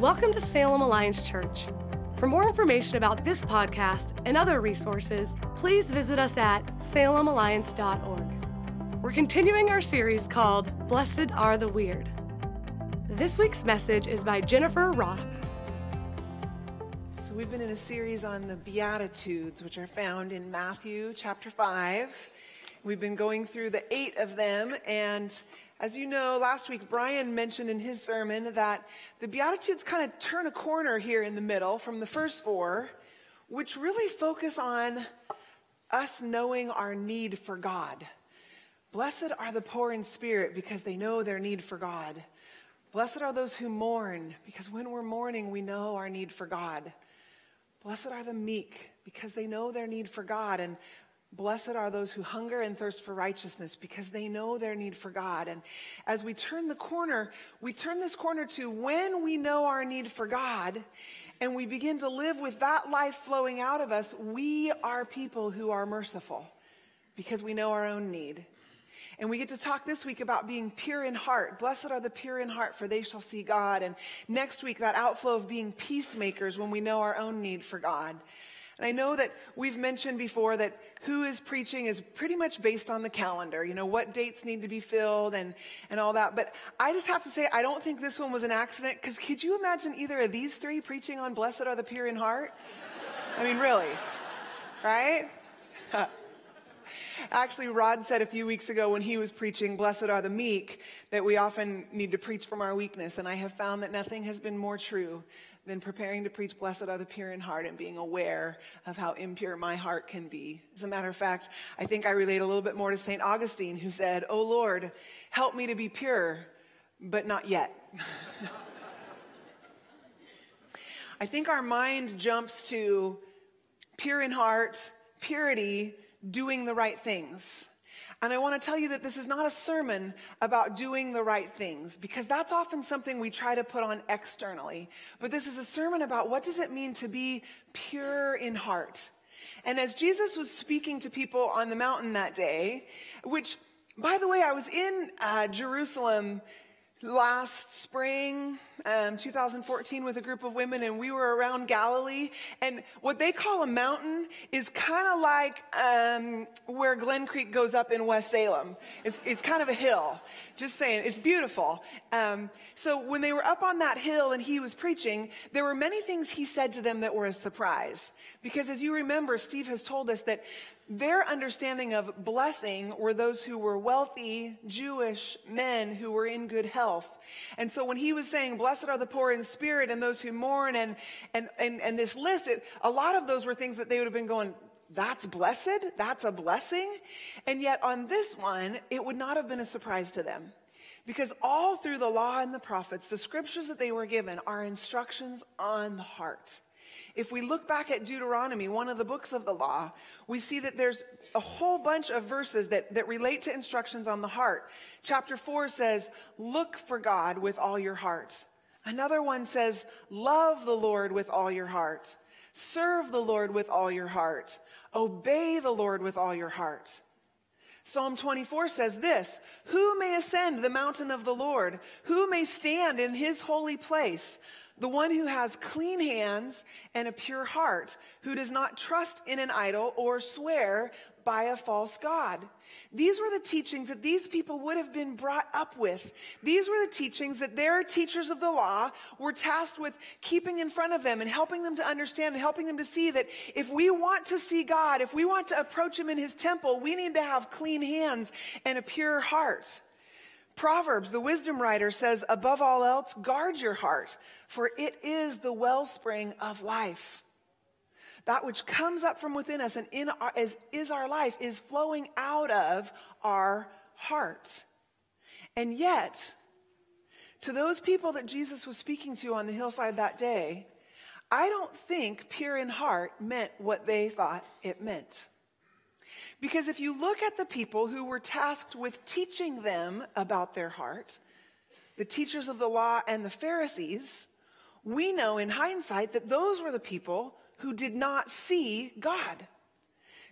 Welcome to Salem Alliance Church. For more information about this podcast and other resources, please visit us at salemalliance.org. We're continuing our series called Blessed Are the Weird. This week's message is by Jennifer Roth. So, we've been in a series on the Beatitudes, which are found in Matthew chapter 5. We've been going through the eight of them, and as you know, last week Brian mentioned in his sermon that the Beatitudes kind of turn a corner here in the middle from the first four, which really focus on us knowing our need for God. Blessed are the poor in spirit because they know their need for God. Blessed are those who mourn because when we're mourning, we know our need for God. Blessed are the meek because they know their need for God. And Blessed are those who hunger and thirst for righteousness because they know their need for God. And as we turn the corner, we turn this corner to when we know our need for God and we begin to live with that life flowing out of us, we are people who are merciful because we know our own need. And we get to talk this week about being pure in heart. Blessed are the pure in heart, for they shall see God. And next week, that outflow of being peacemakers when we know our own need for God. And I know that we've mentioned before that who is preaching is pretty much based on the calendar, you know, what dates need to be filled and, and all that. But I just have to say, I don't think this one was an accident because could you imagine either of these three preaching on Blessed are the Pure in Heart? I mean, really, right? Actually, Rod said a few weeks ago when he was preaching, Blessed are the meek, that we often need to preach from our weakness. And I have found that nothing has been more true than preparing to preach, Blessed are the pure in heart, and being aware of how impure my heart can be. As a matter of fact, I think I relate a little bit more to St. Augustine, who said, Oh Lord, help me to be pure, but not yet. I think our mind jumps to pure in heart, purity, doing the right things. And I want to tell you that this is not a sermon about doing the right things because that's often something we try to put on externally. But this is a sermon about what does it mean to be pure in heart. And as Jesus was speaking to people on the mountain that day, which by the way, I was in uh, Jerusalem last spring, um, 2014, with a group of women, and we were around Galilee. And what they call a mountain is kind of like um, where Glen Creek goes up in West Salem. It's, it's kind of a hill. Just saying, it's beautiful. Um, so when they were up on that hill and he was preaching, there were many things he said to them that were a surprise. Because as you remember, Steve has told us that their understanding of blessing were those who were wealthy Jewish men who were in good health. And so when he was saying, blessed are the poor in spirit and those who mourn and, and, and, and this list, it, a lot of those were things that they would have been going, that's blessed? That's a blessing? And yet on this one, it would not have been a surprise to them. Because all through the law and the prophets, the scriptures that they were given are instructions on the heart. If we look back at Deuteronomy, one of the books of the law, we see that there's a whole bunch of verses that, that relate to instructions on the heart. Chapter 4 says, Look for God with all your heart. Another one says, Love the Lord with all your heart. Serve the Lord with all your heart. Obey the Lord with all your heart. Psalm 24 says this Who may ascend the mountain of the Lord? Who may stand in his holy place? The one who has clean hands and a pure heart, who does not trust in an idol or swear by a false God. These were the teachings that these people would have been brought up with. These were the teachings that their teachers of the law were tasked with keeping in front of them and helping them to understand and helping them to see that if we want to see God, if we want to approach Him in His temple, we need to have clean hands and a pure heart. Proverbs, the wisdom writer says, above all else, guard your heart, for it is the wellspring of life. That which comes up from within us and in our, is, is our life is flowing out of our heart. And yet, to those people that Jesus was speaking to on the hillside that day, I don't think pure in heart meant what they thought it meant. Because if you look at the people who were tasked with teaching them about their heart, the teachers of the law and the Pharisees, we know in hindsight that those were the people who did not see God.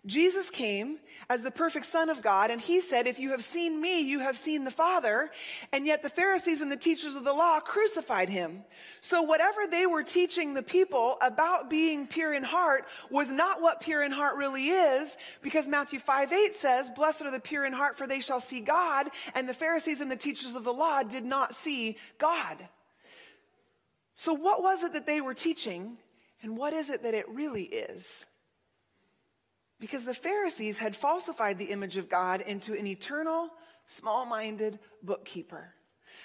Jesus came as the perfect Son of God, and he said, If you have seen me, you have seen the Father. And yet the Pharisees and the teachers of the law crucified him. So whatever they were teaching the people about being pure in heart was not what pure in heart really is, because Matthew 5 8 says, Blessed are the pure in heart, for they shall see God. And the Pharisees and the teachers of the law did not see God. So what was it that they were teaching, and what is it that it really is? Because the Pharisees had falsified the image of God into an eternal, small minded bookkeeper.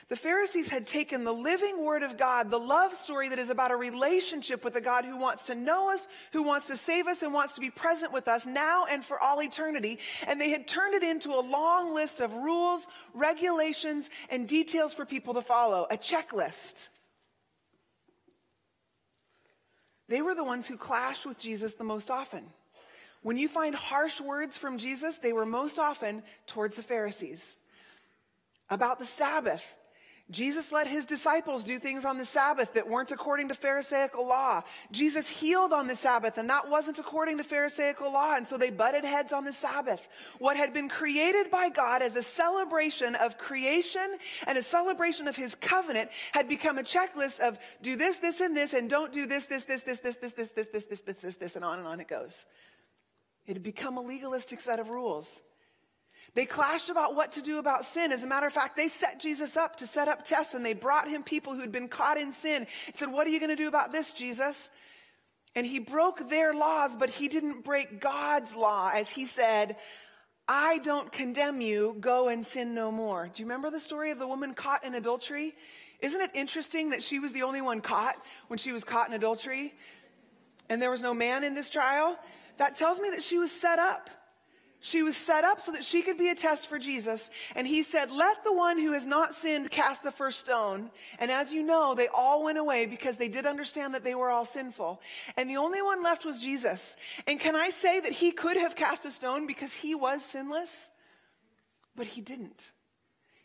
The Pharisees had taken the living word of God, the love story that is about a relationship with a God who wants to know us, who wants to save us, and wants to be present with us now and for all eternity. And they had turned it into a long list of rules, regulations, and details for people to follow, a checklist. They were the ones who clashed with Jesus the most often. When you find harsh words from Jesus, they were most often towards the Pharisees. About the Sabbath, Jesus let his disciples do things on the Sabbath that weren't according to Pharisaical law. Jesus healed on the Sabbath, and that wasn't according to Pharisaical law, and so they butted heads on the Sabbath. What had been created by God as a celebration of creation and a celebration of his covenant had become a checklist of do this, this, and this, and don't do this, this, this, this, this, this, this, this, this, this, this, this, this, and on and on it goes. It had become a legalistic set of rules. They clashed about what to do about sin. As a matter of fact, they set Jesus up to set up tests and they brought him people who'd been caught in sin and said, What are you going to do about this, Jesus? And he broke their laws, but he didn't break God's law as he said, I don't condemn you, go and sin no more. Do you remember the story of the woman caught in adultery? Isn't it interesting that she was the only one caught when she was caught in adultery? And there was no man in this trial? That tells me that she was set up. She was set up so that she could be a test for Jesus. And he said, Let the one who has not sinned cast the first stone. And as you know, they all went away because they did understand that they were all sinful. And the only one left was Jesus. And can I say that he could have cast a stone because he was sinless? But he didn't.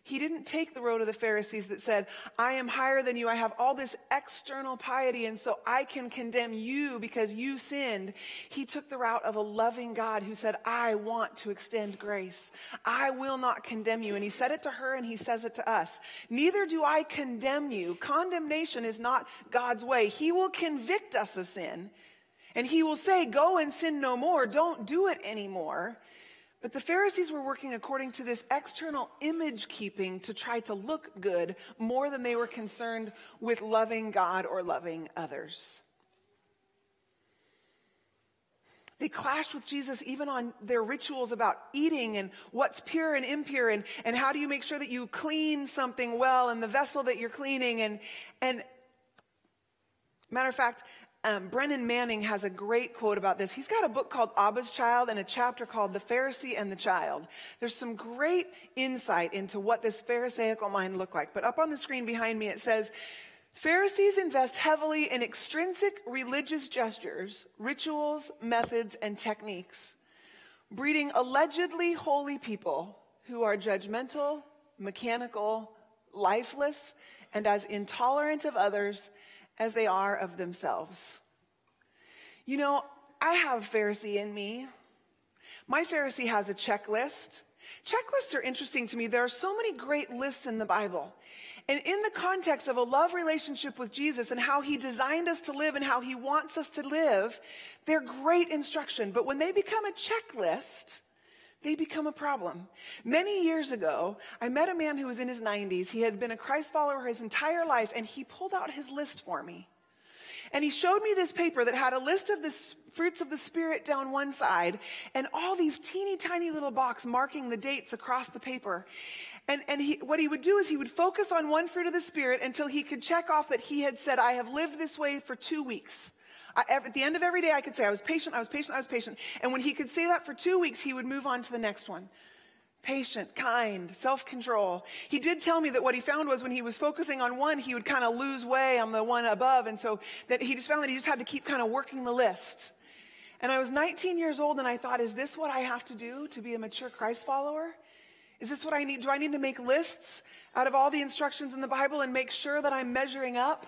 He didn't take the road of the Pharisees that said, I am higher than you. I have all this external piety, and so I can condemn you because you sinned. He took the route of a loving God who said, I want to extend grace. I will not condemn you. And he said it to her and he says it to us. Neither do I condemn you. Condemnation is not God's way. He will convict us of sin. And he will say, Go and sin no more. Don't do it anymore. But the Pharisees were working according to this external image keeping to try to look good more than they were concerned with loving God or loving others. They clashed with Jesus even on their rituals about eating and what's pure and impure and, and how do you make sure that you clean something well and the vessel that you're cleaning. And, and matter of fact, um, Brennan Manning has a great quote about this. He's got a book called Abba's Child and a chapter called The Pharisee and the Child. There's some great insight into what this Pharisaical mind looked like. But up on the screen behind me, it says, Pharisees invest heavily in extrinsic religious gestures, rituals, methods, and techniques, breeding allegedly holy people who are judgmental, mechanical, lifeless, and as intolerant of others as they are of themselves. You know, I have Pharisee in me. My Pharisee has a checklist. Checklists are interesting to me. There are so many great lists in the Bible. And in the context of a love relationship with Jesus and how he designed us to live and how he wants us to live, they're great instruction. But when they become a checklist, they become a problem. Many years ago, I met a man who was in his 90s. He had been a Christ follower his entire life, and he pulled out his list for me. And he showed me this paper that had a list of the fruits of the Spirit down one side and all these teeny tiny little box marking the dates across the paper. And, and he, what he would do is he would focus on one fruit of the Spirit until he could check off that he had said, I have lived this way for two weeks. I, at the end of every day, I could say, I was patient, I was patient, I was patient. And when he could say that for two weeks, he would move on to the next one. Patient, kind, self control. He did tell me that what he found was when he was focusing on one, he would kind of lose way on the one above. And so that he just found that he just had to keep kind of working the list. And I was 19 years old and I thought, is this what I have to do to be a mature Christ follower? Is this what I need? Do I need to make lists out of all the instructions in the Bible and make sure that I'm measuring up?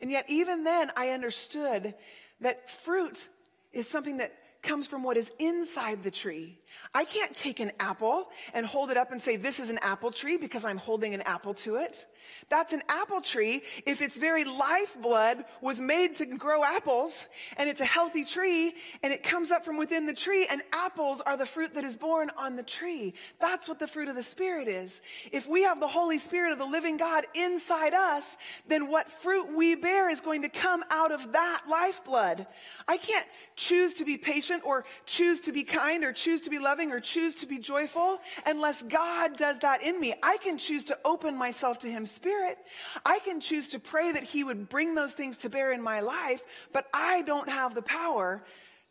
And yet, even then, I understood that fruit is something that comes from what is inside the tree. I can't take an apple and hold it up and say, this is an apple tree because I'm holding an apple to it. That's an apple tree if its very lifeblood was made to grow apples and it's a healthy tree and it comes up from within the tree and apples are the fruit that is born on the tree. That's what the fruit of the Spirit is. If we have the Holy Spirit of the living God inside us, then what fruit we bear is going to come out of that lifeblood. I can't choose to be patient or choose to be kind or choose to be loving or choose to be joyful unless God does that in me. I can choose to open myself to Him Spirit. I can choose to pray that He would bring those things to bear in my life, but I don't have the power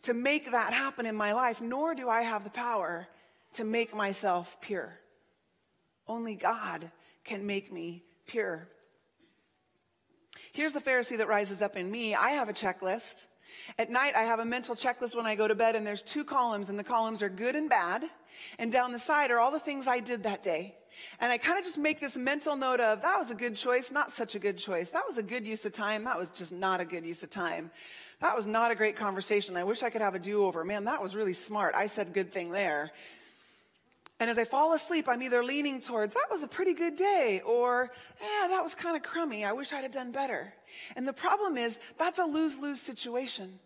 to make that happen in my life, nor do I have the power to make myself pure. Only God can make me pure. Here's the Pharisee that rises up in me. I have a checklist. At night, I have a mental checklist when I go to bed, and there's two columns, and the columns are good and bad. And down the side are all the things I did that day. And I kind of just make this mental note of that was a good choice, not such a good choice. That was a good use of time. That was just not a good use of time. That was not a great conversation. I wish I could have a do over. Man, that was really smart. I said good thing there. And as I fall asleep, I'm either leaning towards, that was a pretty good day, or, yeah, that was kind of crummy. I wish I'd have done better. And the problem is, that's a lose lose situation.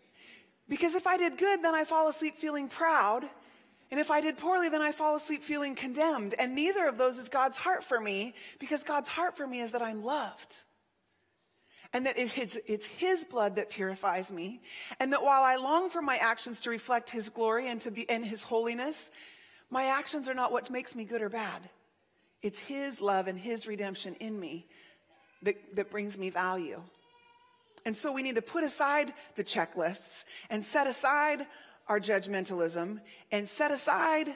Because if I did good, then I fall asleep feeling proud. And if I did poorly, then I fall asleep feeling condemned. And neither of those is God's heart for me, because God's heart for me is that I'm loved. And that it's, it's His blood that purifies me. And that while I long for my actions to reflect His glory and to be in His holiness, my actions are not what makes me good or bad. It's His love and His redemption in me that, that brings me value. And so we need to put aside the checklists and set aside our judgmentalism and set aside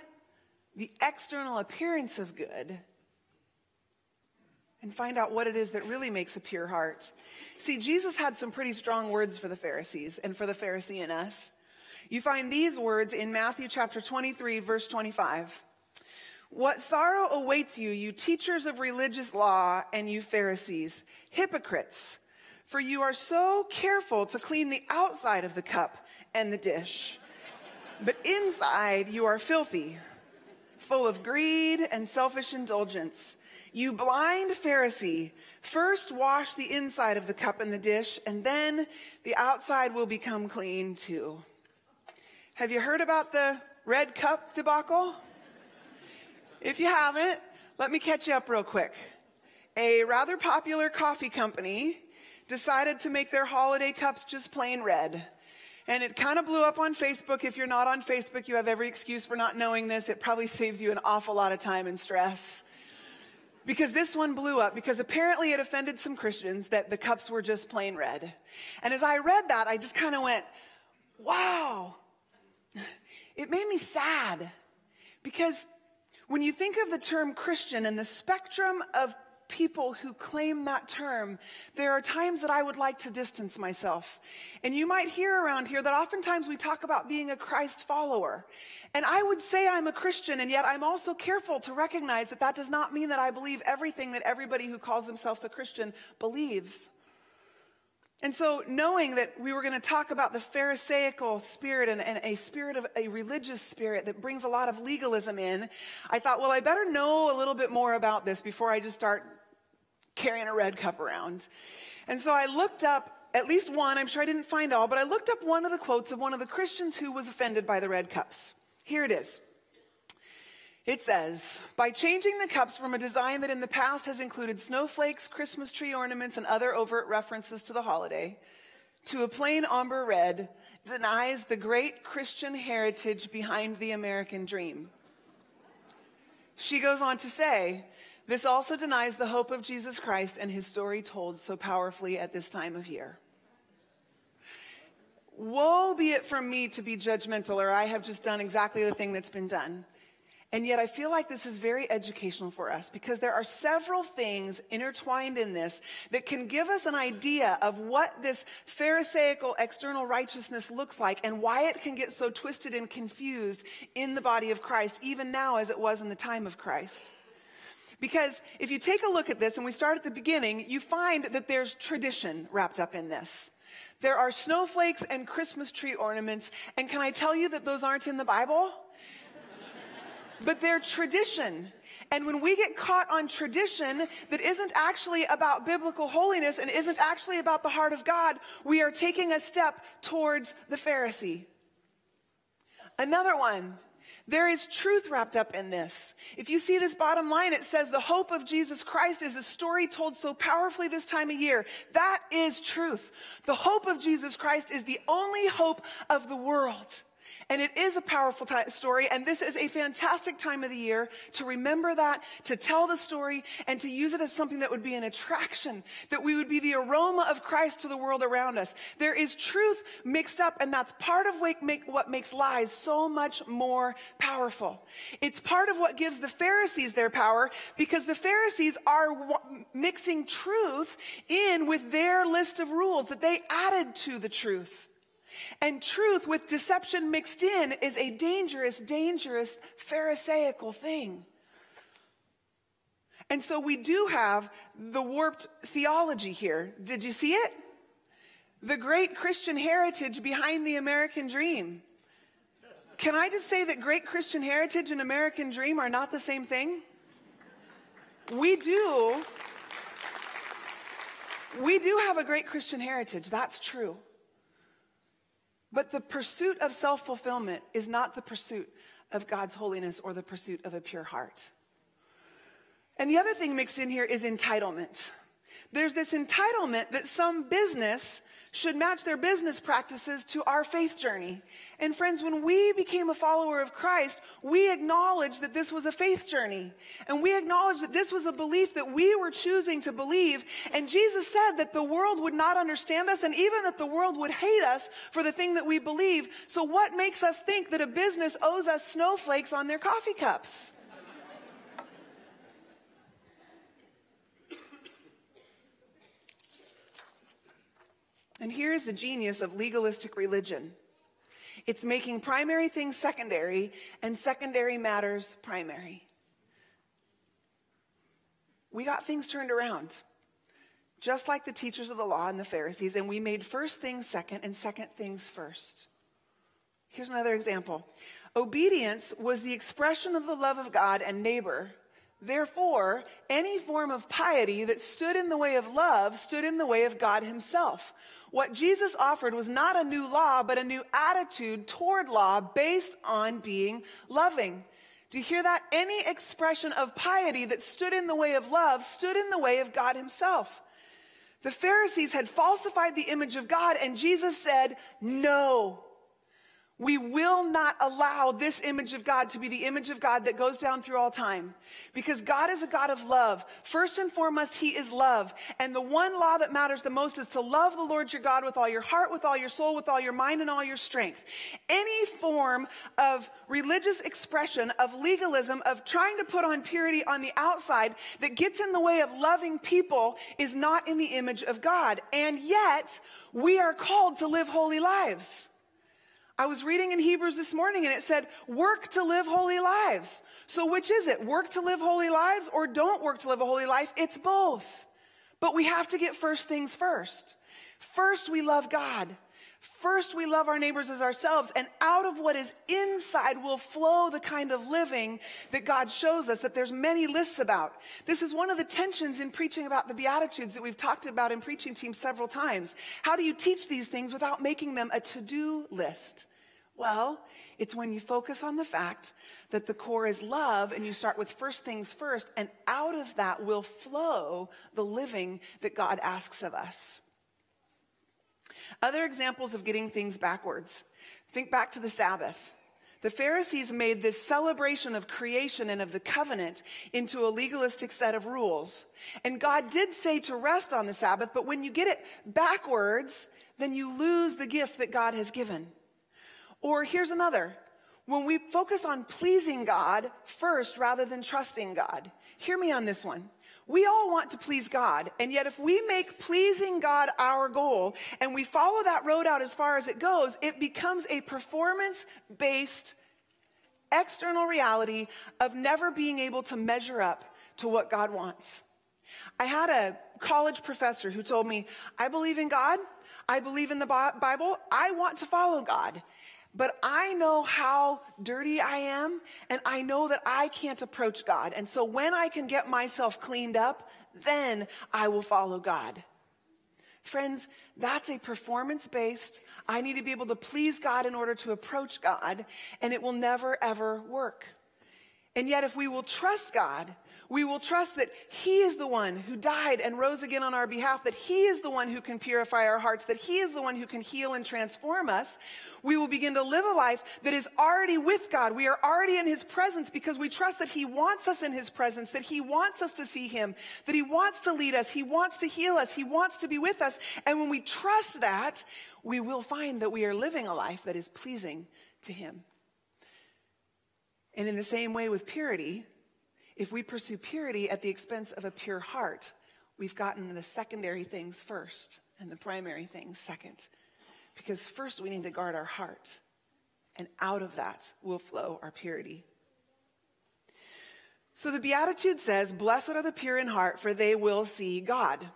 the external appearance of good and find out what it is that really makes a pure heart. See, Jesus had some pretty strong words for the Pharisees and for the Pharisee in us. You find these words in Matthew chapter 23, verse 25. What sorrow awaits you, you teachers of religious law and you Pharisees, hypocrites, for you are so careful to clean the outside of the cup and the dish, but inside you are filthy, full of greed and selfish indulgence. You blind Pharisee, first wash the inside of the cup and the dish, and then the outside will become clean too. Have you heard about the red cup debacle? If you haven't, let me catch you up real quick. A rather popular coffee company decided to make their holiday cups just plain red. And it kind of blew up on Facebook. If you're not on Facebook, you have every excuse for not knowing this. It probably saves you an awful lot of time and stress. Because this one blew up because apparently it offended some Christians that the cups were just plain red. And as I read that, I just kind of went, wow, it made me sad because when you think of the term Christian and the spectrum of people who claim that term, there are times that I would like to distance myself. And you might hear around here that oftentimes we talk about being a Christ follower. And I would say I'm a Christian, and yet I'm also careful to recognize that that does not mean that I believe everything that everybody who calls themselves a Christian believes. And so, knowing that we were going to talk about the Pharisaical spirit and, and, a spirit of a religious spirit that brings a lot of legalism in, I thought, well, I better know a little bit more about this before I just start carrying a red cup around. And so I looked up at least one, I'm sure I didn't find all, but I looked up one of the quotes of one of the Christians who was offended by the red cups. Here it is. It says, by changing the cups from a design that in the past has included snowflakes, Christmas tree ornaments, and other overt references to the holiday, to a plain amber red, denies the great Christian heritage behind the American dream. She goes on to say, this also denies the hope of Jesus Christ and his story told so powerfully at this time of year. Woe be it from me to be judgmental, or I have just done exactly the thing that's been done. And yet, I feel like this is very educational for us because there are several things intertwined in this that can give us an idea of what this Pharisaical external righteousness looks like and why it can get so twisted and confused in the body of Christ, even now as it was in the time of Christ. Because if you take a look at this and we start at the beginning, you find that there's tradition wrapped up in this. There are snowflakes and Christmas tree ornaments. And can I tell you that those aren't in the Bible? But they're tradition. And when we get caught on tradition that isn't actually about biblical holiness and isn't actually about the heart of God, we are taking a step towards the Pharisee. Another one. There is truth wrapped up in this. If you see this bottom line, it says the hope of Jesus Christ is a story told so powerfully this time of year. That is truth. The hope of Jesus Christ is the only hope of the world. And it is a powerful t- story, and this is a fantastic time of the year to remember that, to tell the story, and to use it as something that would be an attraction, that we would be the aroma of Christ to the world around us. There is truth mixed up, and that's part of what, make, what makes lies so much more powerful. It's part of what gives the Pharisees their power, because the Pharisees are w- mixing truth in with their list of rules that they added to the truth. And truth with deception mixed in is a dangerous, dangerous Pharisaical thing. And so we do have the warped theology here. Did you see it? The great Christian heritage behind the American dream. Can I just say that great Christian heritage and American dream are not the same thing? We do. We do have a great Christian heritage. That's true. But the pursuit of self fulfillment is not the pursuit of God's holiness or the pursuit of a pure heart. And the other thing mixed in here is entitlement. There's this entitlement that some business should match their business practices to our faith journey. And friends, when we became a follower of Christ, we acknowledged that this was a faith journey. And we acknowledged that this was a belief that we were choosing to believe. And Jesus said that the world would not understand us and even that the world would hate us for the thing that we believe. So what makes us think that a business owes us snowflakes on their coffee cups? And here's the genius of legalistic religion it's making primary things secondary and secondary matters primary. We got things turned around, just like the teachers of the law and the Pharisees, and we made first things second and second things first. Here's another example obedience was the expression of the love of God and neighbor. Therefore, any form of piety that stood in the way of love stood in the way of God Himself. What Jesus offered was not a new law, but a new attitude toward law based on being loving. Do you hear that? Any expression of piety that stood in the way of love stood in the way of God Himself. The Pharisees had falsified the image of God, and Jesus said, No. We will not allow this image of God to be the image of God that goes down through all time. Because God is a God of love. First and foremost, He is love. And the one law that matters the most is to love the Lord your God with all your heart, with all your soul, with all your mind, and all your strength. Any form of religious expression, of legalism, of trying to put on purity on the outside that gets in the way of loving people is not in the image of God. And yet, we are called to live holy lives. I was reading in Hebrews this morning and it said, work to live holy lives. So which is it? Work to live holy lives or don't work to live a holy life? It's both. But we have to get first things first. First, we love God. First, we love our neighbors as ourselves, and out of what is inside will flow the kind of living that God shows us that there's many lists about. This is one of the tensions in preaching about the Beatitudes that we've talked about in preaching teams several times. How do you teach these things without making them a to-do list? Well, it's when you focus on the fact that the core is love and you start with first things first, and out of that will flow the living that God asks of us. Other examples of getting things backwards. Think back to the Sabbath. The Pharisees made this celebration of creation and of the covenant into a legalistic set of rules. And God did say to rest on the Sabbath, but when you get it backwards, then you lose the gift that God has given. Or here's another. When we focus on pleasing God first rather than trusting God. Hear me on this one. We all want to please God, and yet if we make pleasing God our goal and we follow that road out as far as it goes, it becomes a performance based external reality of never being able to measure up to what God wants. I had a college professor who told me, I believe in God. I believe in the Bible. I want to follow God. But I know how dirty I am, and I know that I can't approach God. And so when I can get myself cleaned up, then I will follow God. Friends, that's a performance based, I need to be able to please God in order to approach God, and it will never, ever work. And yet, if we will trust God, we will trust that He is the one who died and rose again on our behalf, that He is the one who can purify our hearts, that He is the one who can heal and transform us. We will begin to live a life that is already with God. We are already in His presence because we trust that He wants us in His presence, that He wants us to see Him, that He wants to lead us, He wants to heal us, He wants to be with us. And when we trust that, we will find that we are living a life that is pleasing to Him. And in the same way with purity, if we pursue purity at the expense of a pure heart, we've gotten the secondary things first and the primary things second. Because first we need to guard our heart, and out of that will flow our purity. So the Beatitude says, Blessed are the pure in heart, for they will see God.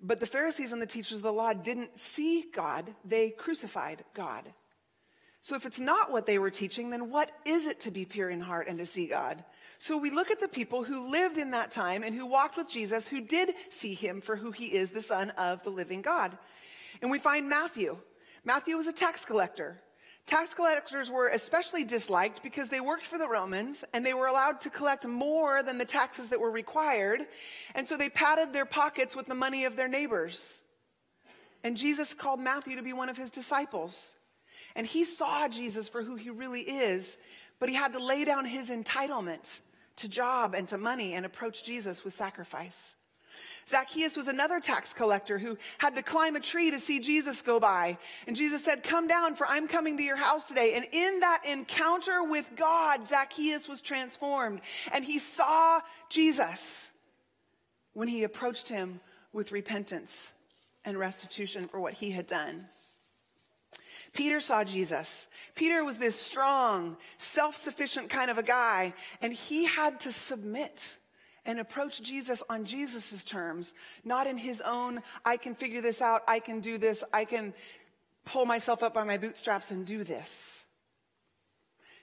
But the Pharisees and the teachers of the law didn't see God, they crucified God. So if it's not what they were teaching, then what is it to be pure in heart and to see God? So we look at the people who lived in that time and who walked with Jesus, who did see him for who he is, the Son of the living God. And we find Matthew. Matthew was a tax collector. Tax collectors were especially disliked because they worked for the Romans and they were allowed to collect more than the taxes that were required. And so they padded their pockets with the money of their neighbors. And Jesus called Matthew to be one of his disciples. And he saw Jesus for who he really is, but he had to lay down his entitlement to job and to money and approach Jesus with sacrifice. Zacchaeus was another tax collector who had to climb a tree to see Jesus go by. And Jesus said, Come down, for I'm coming to your house today. And in that encounter with God, Zacchaeus was transformed. And he saw Jesus when he approached him with repentance and restitution for what he had done. Peter saw Jesus. Peter was this strong, self sufficient kind of a guy, and he had to submit and approach Jesus on Jesus' terms, not in his own, I can figure this out, I can do this, I can pull myself up by my bootstraps and do this.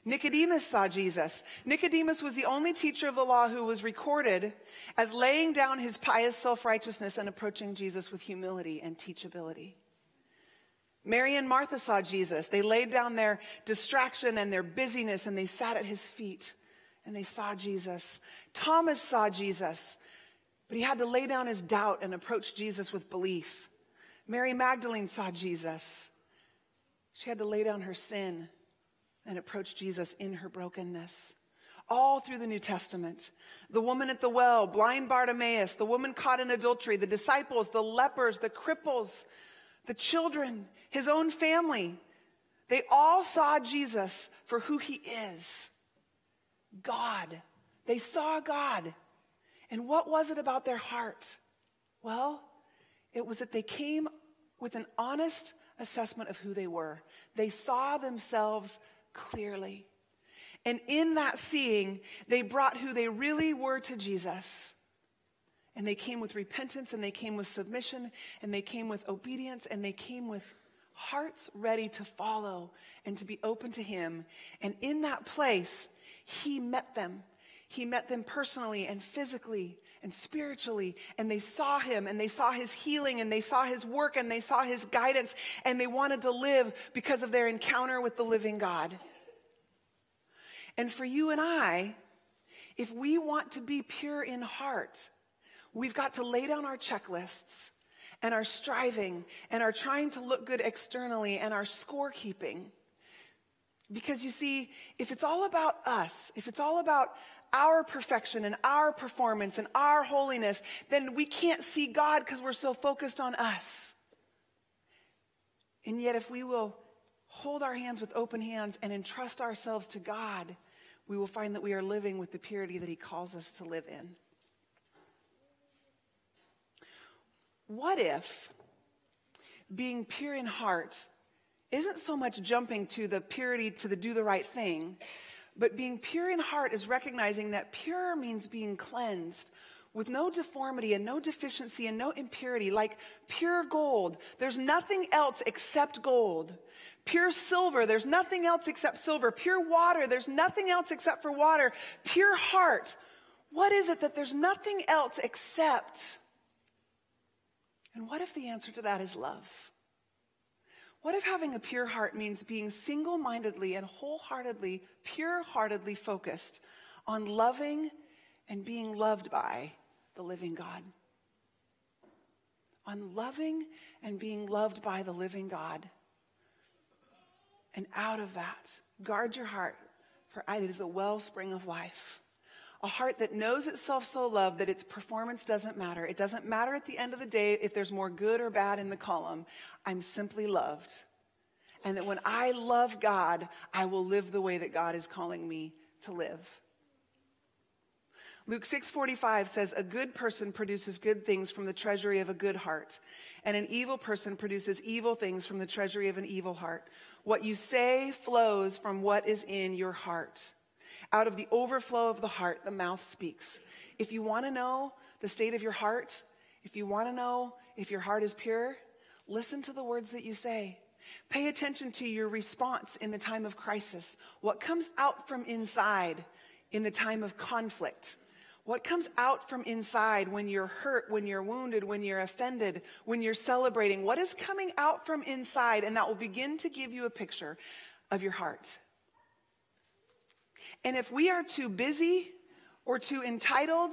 Nicodemus saw Jesus. Nicodemus was the only teacher of the law who was recorded as laying down his pious self righteousness and approaching Jesus with humility and teachability. Mary and Martha saw Jesus. They laid down their distraction and their busyness and they sat at his feet and they saw Jesus. Thomas saw Jesus, but he had to lay down his doubt and approach Jesus with belief. Mary Magdalene saw Jesus. She had to lay down her sin and approach Jesus in her brokenness. All through the New Testament. The woman at the well, blind Bartimaeus, the woman caught in adultery, the disciples, the lepers, the cripples, the children, his own family, they all saw Jesus for who he is God. They saw God. And what was it about their heart? Well, it was that they came with an honest assessment of who they were. They saw themselves clearly. And in that seeing, they brought who they really were to Jesus. And they came with repentance and they came with submission and they came with obedience and they came with hearts ready to follow and to be open to Him. And in that place, He met them. He met them personally and physically and spiritually. And they saw Him and they saw His healing and they saw His work and they saw His guidance and they wanted to live because of their encounter with the living God. And for you and I, if we want to be pure in heart, We've got to lay down our checklists and our striving and our trying to look good externally and our scorekeeping. Because you see, if it's all about us, if it's all about our perfection and our performance and our holiness, then we can't see God because we're so focused on us. And yet, if we will hold our hands with open hands and entrust ourselves to God, we will find that we are living with the purity that He calls us to live in. What if being pure in heart isn't so much jumping to the purity, to the do the right thing, but being pure in heart is recognizing that pure means being cleansed, with no deformity and no deficiency and no impurity, like pure gold. There's nothing else except gold. Pure silver, there's nothing else except silver. Pure water, there's nothing else except for water. Pure heart, what is it that there's nothing else except? And what if the answer to that is love? What if having a pure heart means being single mindedly and wholeheartedly, pure heartedly focused on loving and being loved by the living God. On loving and being loved by the living God. And out of that, guard your heart, for it is a wellspring of life. A heart that knows itself so loved that its performance doesn't matter. It doesn't matter at the end of the day if there's more good or bad in the column. I'm simply loved. And that when I love God, I will live the way that God is calling me to live. Luke 6:45 says a good person produces good things from the treasury of a good heart, and an evil person produces evil things from the treasury of an evil heart. What you say flows from what is in your heart. Out of the overflow of the heart, the mouth speaks. If you want to know the state of your heart, if you want to know if your heart is pure, listen to the words that you say. Pay attention to your response in the time of crisis. What comes out from inside in the time of conflict? What comes out from inside when you're hurt, when you're wounded, when you're offended, when you're celebrating? What is coming out from inside? And that will begin to give you a picture of your heart. And if we are too busy or too entitled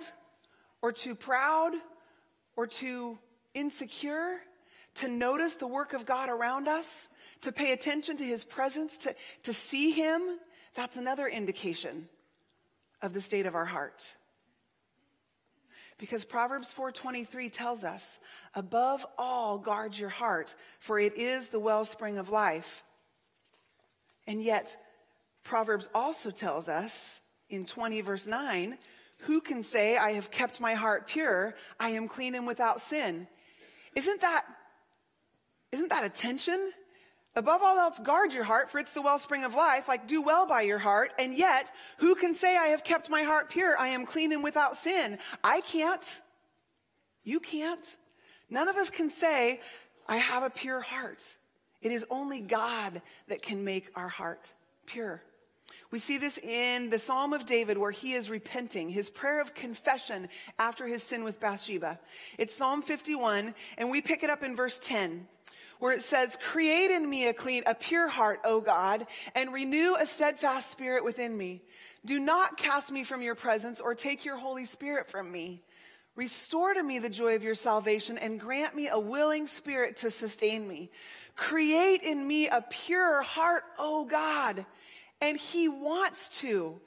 or too proud or too insecure to notice the work of God around us, to pay attention to his presence, to, to see him, that's another indication of the state of our heart. Because Proverbs 4:23 tells us, "Above all guard your heart, for it is the wellspring of life." And yet Proverbs also tells us in 20 verse 9, "Who can say I have kept my heart pure? I am clean and without sin." Isn't that isn't that a tension? Above all else, guard your heart, for it's the wellspring of life. Like, do well by your heart. And yet, who can say, I have kept my heart pure? I am clean and without sin. I can't. You can't. None of us can say, I have a pure heart. It is only God that can make our heart pure. We see this in the Psalm of David where he is repenting, his prayer of confession after his sin with Bathsheba. It's Psalm 51, and we pick it up in verse 10 where it says, Create in me a clean, a pure heart, O God, and renew a steadfast spirit within me. Do not cast me from your presence or take your Holy Spirit from me. Restore to me the joy of your salvation and grant me a willing spirit to sustain me. Create in me a pure heart, O God. And he wants to,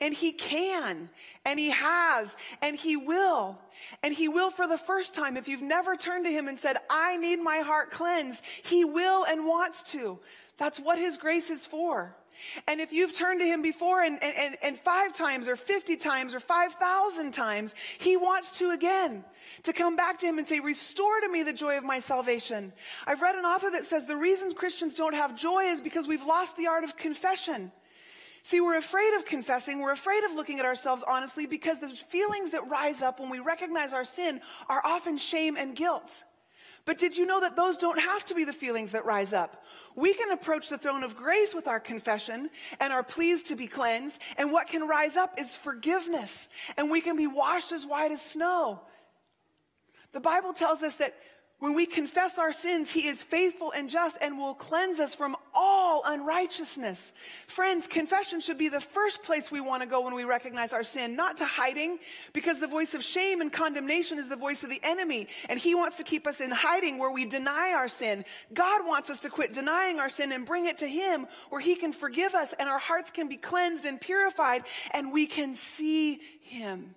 and he can, and he has, and he will. And He will for the first time. If you've never turned to Him and said, I need my heart cleansed, He will and wants to. That's what His grace is for. And if you've turned to Him before and, and, and five times or 50 times or 5,000 times, He wants to again, to come back to Him and say, Restore to me the joy of my salvation. I've read an author that says the reason Christians don't have joy is because we've lost the art of confession. See, we're afraid of confessing. We're afraid of looking at ourselves honestly because the feelings that rise up when we recognize our sin are often shame and guilt. But did you know that those don't have to be the feelings that rise up? We can approach the throne of grace with our confession and are pleased to be cleansed. And what can rise up is forgiveness. And we can be washed as white as snow. The Bible tells us that when we confess our sins, He is faithful and just and will cleanse us from all unrighteousness. Friends, confession should be the first place we want to go when we recognize our sin, not to hiding, because the voice of shame and condemnation is the voice of the enemy, and He wants to keep us in hiding where we deny our sin. God wants us to quit denying our sin and bring it to Him where He can forgive us and our hearts can be cleansed and purified and we can see Him.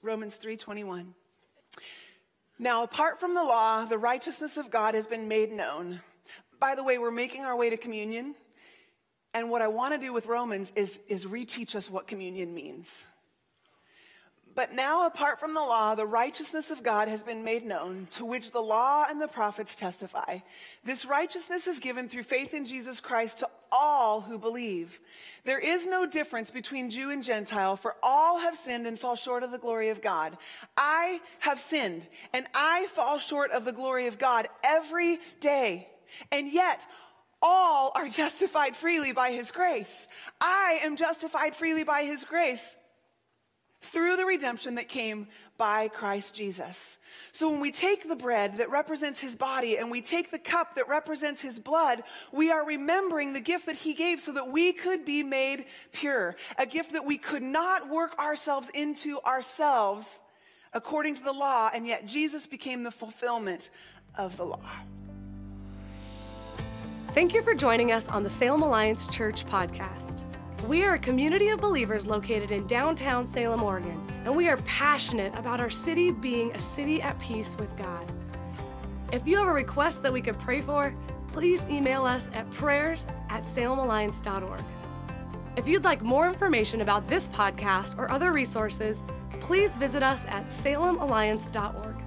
Romans 3 21. Now, apart from the law, the righteousness of God has been made known. By the way, we're making our way to communion. And what I want to do with Romans is, is reteach us what communion means. But now, apart from the law, the righteousness of God has been made known, to which the law and the prophets testify. This righteousness is given through faith in Jesus Christ to all who believe. There is no difference between Jew and Gentile, for all have sinned and fall short of the glory of God. I have sinned, and I fall short of the glory of God every day. And yet, all are justified freely by his grace. I am justified freely by his grace through the redemption that came by Christ Jesus. So when we take the bread that represents his body and we take the cup that represents his blood, we are remembering the gift that he gave so that we could be made pure. A gift that we could not work ourselves into ourselves according to the law, and yet Jesus became the fulfillment of the law. Thank you for joining us on the Salem Alliance Church podcast. We are a community of believers located in downtown Salem, Oregon, and we are passionate about our city being a city at peace with God. If you have a request that we could pray for, please email us at prayers at salemalliance.org. If you'd like more information about this podcast or other resources, please visit us at salemalliance.org.